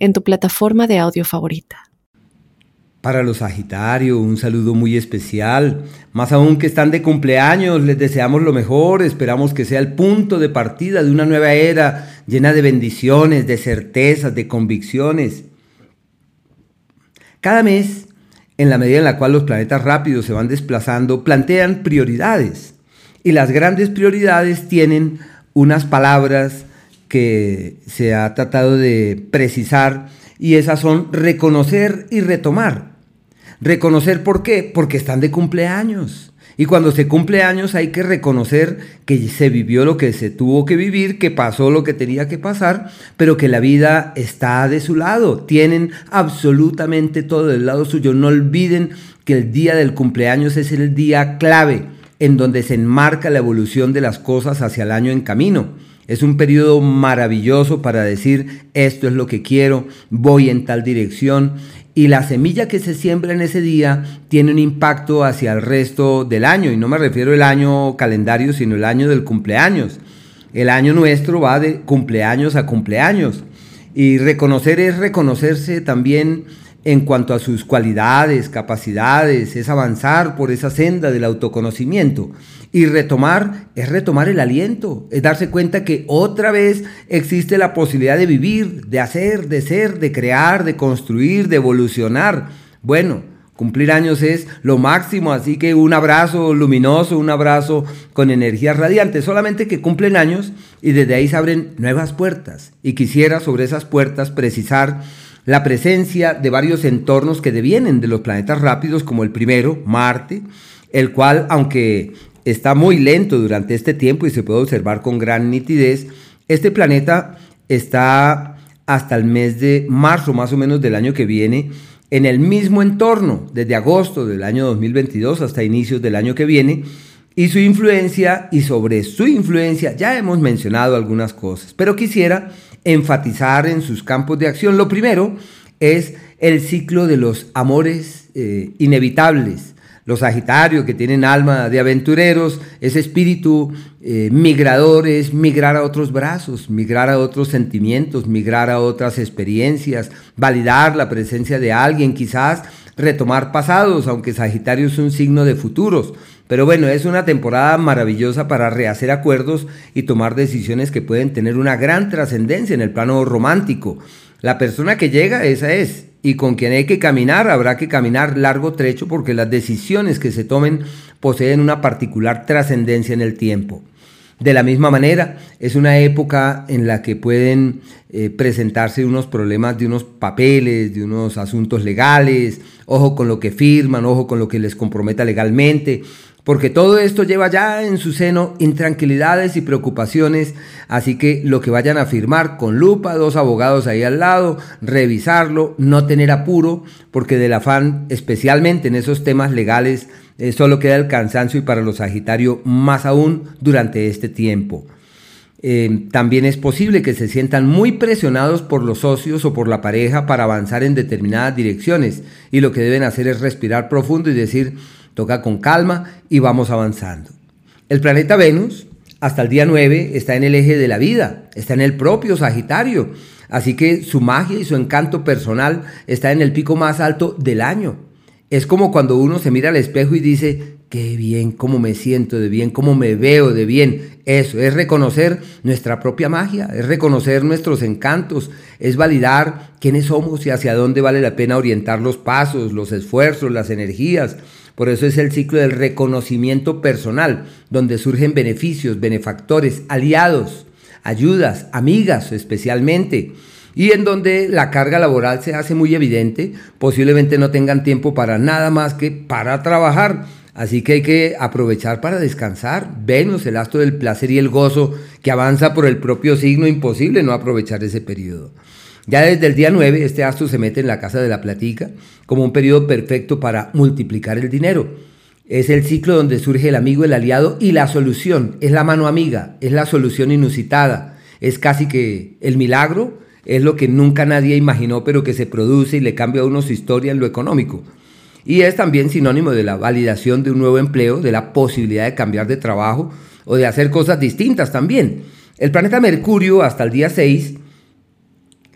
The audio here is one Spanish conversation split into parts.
en tu plataforma de audio favorita. Para los Sagitarios, un saludo muy especial. Más aún que están de cumpleaños, les deseamos lo mejor. Esperamos que sea el punto de partida de una nueva era llena de bendiciones, de certezas, de convicciones. Cada mes, en la medida en la cual los planetas rápidos se van desplazando, plantean prioridades. Y las grandes prioridades tienen unas palabras que se ha tratado de precisar y esas son reconocer y retomar. Reconocer por qué? Porque están de cumpleaños. Y cuando se cumple años hay que reconocer que se vivió lo que se tuvo que vivir, que pasó lo que tenía que pasar, pero que la vida está de su lado. Tienen absolutamente todo del lado suyo. No olviden que el día del cumpleaños es el día clave en donde se enmarca la evolución de las cosas hacia el año en camino. Es un periodo maravilloso para decir, esto es lo que quiero, voy en tal dirección. Y la semilla que se siembra en ese día tiene un impacto hacia el resto del año. Y no me refiero al año calendario, sino el año del cumpleaños. El año nuestro va de cumpleaños a cumpleaños. Y reconocer es reconocerse también en cuanto a sus cualidades, capacidades, es avanzar por esa senda del autoconocimiento. Y retomar es retomar el aliento, es darse cuenta que otra vez existe la posibilidad de vivir, de hacer, de ser, de crear, de construir, de evolucionar. Bueno, cumplir años es lo máximo, así que un abrazo luminoso, un abrazo con energía radiante, solamente que cumplen años y desde ahí se abren nuevas puertas. Y quisiera sobre esas puertas precisar la presencia de varios entornos que devienen de los planetas rápidos, como el primero, Marte, el cual, aunque está muy lento durante este tiempo y se puede observar con gran nitidez, este planeta está hasta el mes de marzo más o menos del año que viene en el mismo entorno, desde agosto del año 2022 hasta inicios del año que viene, y su influencia, y sobre su influencia ya hemos mencionado algunas cosas, pero quisiera enfatizar en sus campos de acción. Lo primero es el ciclo de los amores eh, inevitables. Los Sagitarios que tienen alma de aventureros, ese espíritu eh, migrador es migrar a otros brazos, migrar a otros sentimientos, migrar a otras experiencias, validar la presencia de alguien, quizás retomar pasados, aunque Sagitario es un signo de futuros. Pero bueno, es una temporada maravillosa para rehacer acuerdos y tomar decisiones que pueden tener una gran trascendencia en el plano romántico. La persona que llega, esa es. Y con quien hay que caminar, habrá que caminar largo trecho porque las decisiones que se tomen poseen una particular trascendencia en el tiempo. De la misma manera, es una época en la que pueden eh, presentarse unos problemas de unos papeles, de unos asuntos legales, ojo con lo que firman, ojo con lo que les comprometa legalmente, porque todo esto lleva ya en su seno intranquilidades y preocupaciones, así que lo que vayan a firmar con lupa, dos abogados ahí al lado, revisarlo, no tener apuro, porque del afán, especialmente en esos temas legales, eh, solo queda el cansancio y para los Sagitarios más aún durante este tiempo. Eh, también es posible que se sientan muy presionados por los socios o por la pareja para avanzar en determinadas direcciones y lo que deben hacer es respirar profundo y decir, toca con calma y vamos avanzando. El planeta Venus, hasta el día 9, está en el eje de la vida, está en el propio Sagitario, así que su magia y su encanto personal está en el pico más alto del año. Es como cuando uno se mira al espejo y dice, qué bien, cómo me siento de bien, cómo me veo de bien. Eso es reconocer nuestra propia magia, es reconocer nuestros encantos, es validar quiénes somos y hacia dónde vale la pena orientar los pasos, los esfuerzos, las energías. Por eso es el ciclo del reconocimiento personal, donde surgen beneficios, benefactores, aliados, ayudas, amigas especialmente y en donde la carga laboral se hace muy evidente, posiblemente no tengan tiempo para nada más que para trabajar. Así que hay que aprovechar para descansar. Venus, el astro del placer y el gozo que avanza por el propio signo, imposible no aprovechar ese periodo. Ya desde el día 9 este astro se mete en la casa de la platica como un periodo perfecto para multiplicar el dinero. Es el ciclo donde surge el amigo, el aliado y la solución. Es la mano amiga, es la solución inusitada, es casi que el milagro, es lo que nunca nadie imaginó pero que se produce y le cambia a uno su historia en lo económico. Y es también sinónimo de la validación de un nuevo empleo, de la posibilidad de cambiar de trabajo o de hacer cosas distintas también. El planeta Mercurio hasta el día 6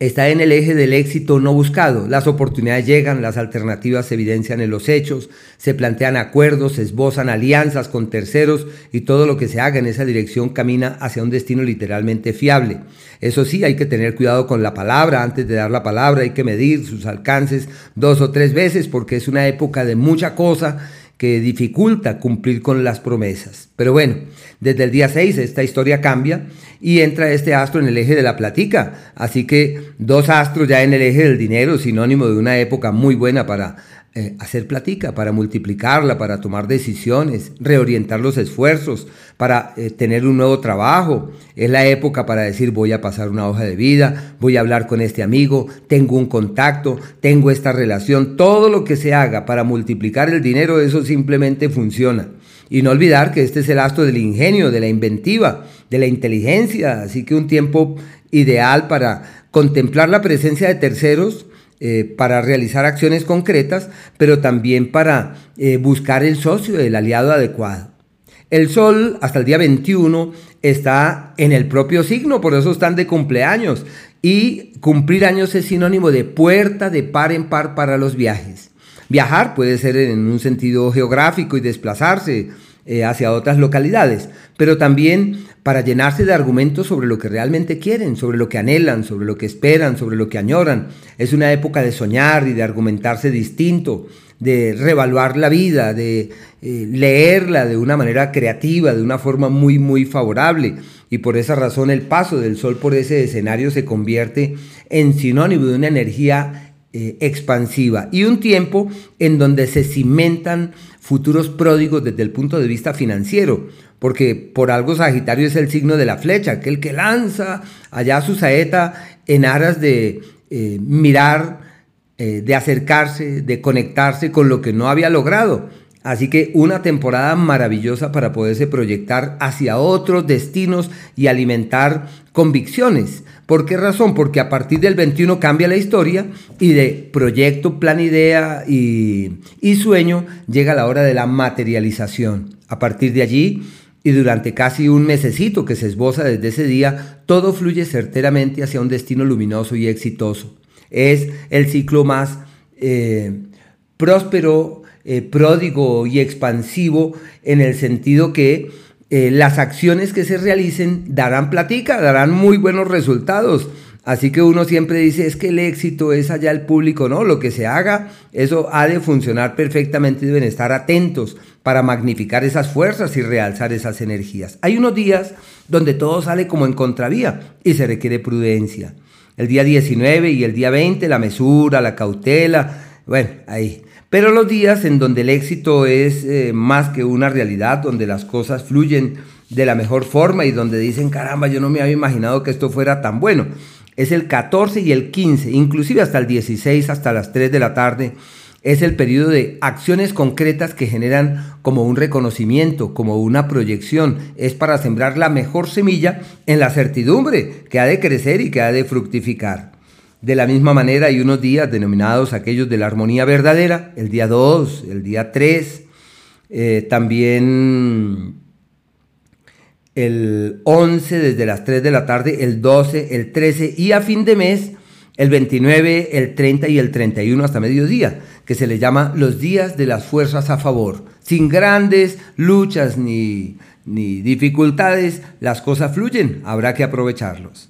está en el eje del éxito no buscado. Las oportunidades llegan, las alternativas se evidencian en los hechos, se plantean acuerdos, se esbozan alianzas con terceros y todo lo que se haga en esa dirección camina hacia un destino literalmente fiable. Eso sí, hay que tener cuidado con la palabra, antes de dar la palabra hay que medir sus alcances dos o tres veces porque es una época de mucha cosa que dificulta cumplir con las promesas. Pero bueno, desde el día 6 esta historia cambia y entra este astro en el eje de la platica. Así que dos astros ya en el eje del dinero, sinónimo de una época muy buena para eh, hacer platica, para multiplicarla, para tomar decisiones, reorientar los esfuerzos, para eh, tener un nuevo trabajo. Es la época para decir voy a pasar una hoja de vida, voy a hablar con este amigo, tengo un contacto, tengo esta relación. Todo lo que se haga para multiplicar el dinero, eso simplemente funciona. Y no olvidar que este es el astro del ingenio, de la inventiva, de la inteligencia. Así que un tiempo ideal para contemplar la presencia de terceros eh, para realizar acciones concretas, pero también para eh, buscar el socio, el aliado adecuado. El Sol hasta el día 21 está en el propio signo, por eso están de cumpleaños. Y cumplir años es sinónimo de puerta de par en par para los viajes. Viajar puede ser en un sentido geográfico y desplazarse eh, hacia otras localidades, pero también para llenarse de argumentos sobre lo que realmente quieren, sobre lo que anhelan, sobre lo que esperan, sobre lo que añoran. Es una época de soñar y de argumentarse distinto, de revaluar la vida, de eh, leerla de una manera creativa, de una forma muy, muy favorable. Y por esa razón el paso del sol por ese escenario se convierte en sinónimo de una energía eh, expansiva y un tiempo en donde se cimentan futuros pródigos desde el punto de vista financiero, porque por algo Sagitario es el signo de la flecha, aquel que lanza allá su saeta en aras de eh, mirar, eh, de acercarse, de conectarse con lo que no había logrado. Así que una temporada maravillosa para poderse proyectar hacia otros destinos y alimentar convicciones. ¿Por qué razón? Porque a partir del 21 cambia la historia y de proyecto, plan, idea y, sueño llega la hora de la materialización. A partir de allí y durante casi un mesecito que se esboza desde ese día, todo fluye certeramente hacia un destino luminoso y exitoso. Es el ciclo más eh, próspero, eh, pródigo y expansivo en el sentido que eh, las acciones que se realicen darán platica, darán muy buenos resultados. Así que uno siempre dice, es que el éxito es allá el público, ¿no? Lo que se haga, eso ha de funcionar perfectamente, deben estar atentos para magnificar esas fuerzas y realzar esas energías. Hay unos días donde todo sale como en contravía y se requiere prudencia. El día 19 y el día 20, la mesura, la cautela, bueno, ahí. Pero los días en donde el éxito es eh, más que una realidad, donde las cosas fluyen de la mejor forma y donde dicen, caramba, yo no me había imaginado que esto fuera tan bueno. Es el 14 y el 15, inclusive hasta el 16, hasta las 3 de la tarde. Es el periodo de acciones concretas que generan como un reconocimiento, como una proyección. Es para sembrar la mejor semilla en la certidumbre que ha de crecer y que ha de fructificar. De la misma manera hay unos días denominados aquellos de la armonía verdadera, el día 2, el día 3, eh, también el 11 desde las 3 de la tarde, el 12, el 13 y a fin de mes el 29, el 30 y el 31 hasta mediodía, que se le llama los días de las fuerzas a favor. Sin grandes luchas ni, ni dificultades, las cosas fluyen, habrá que aprovecharlos.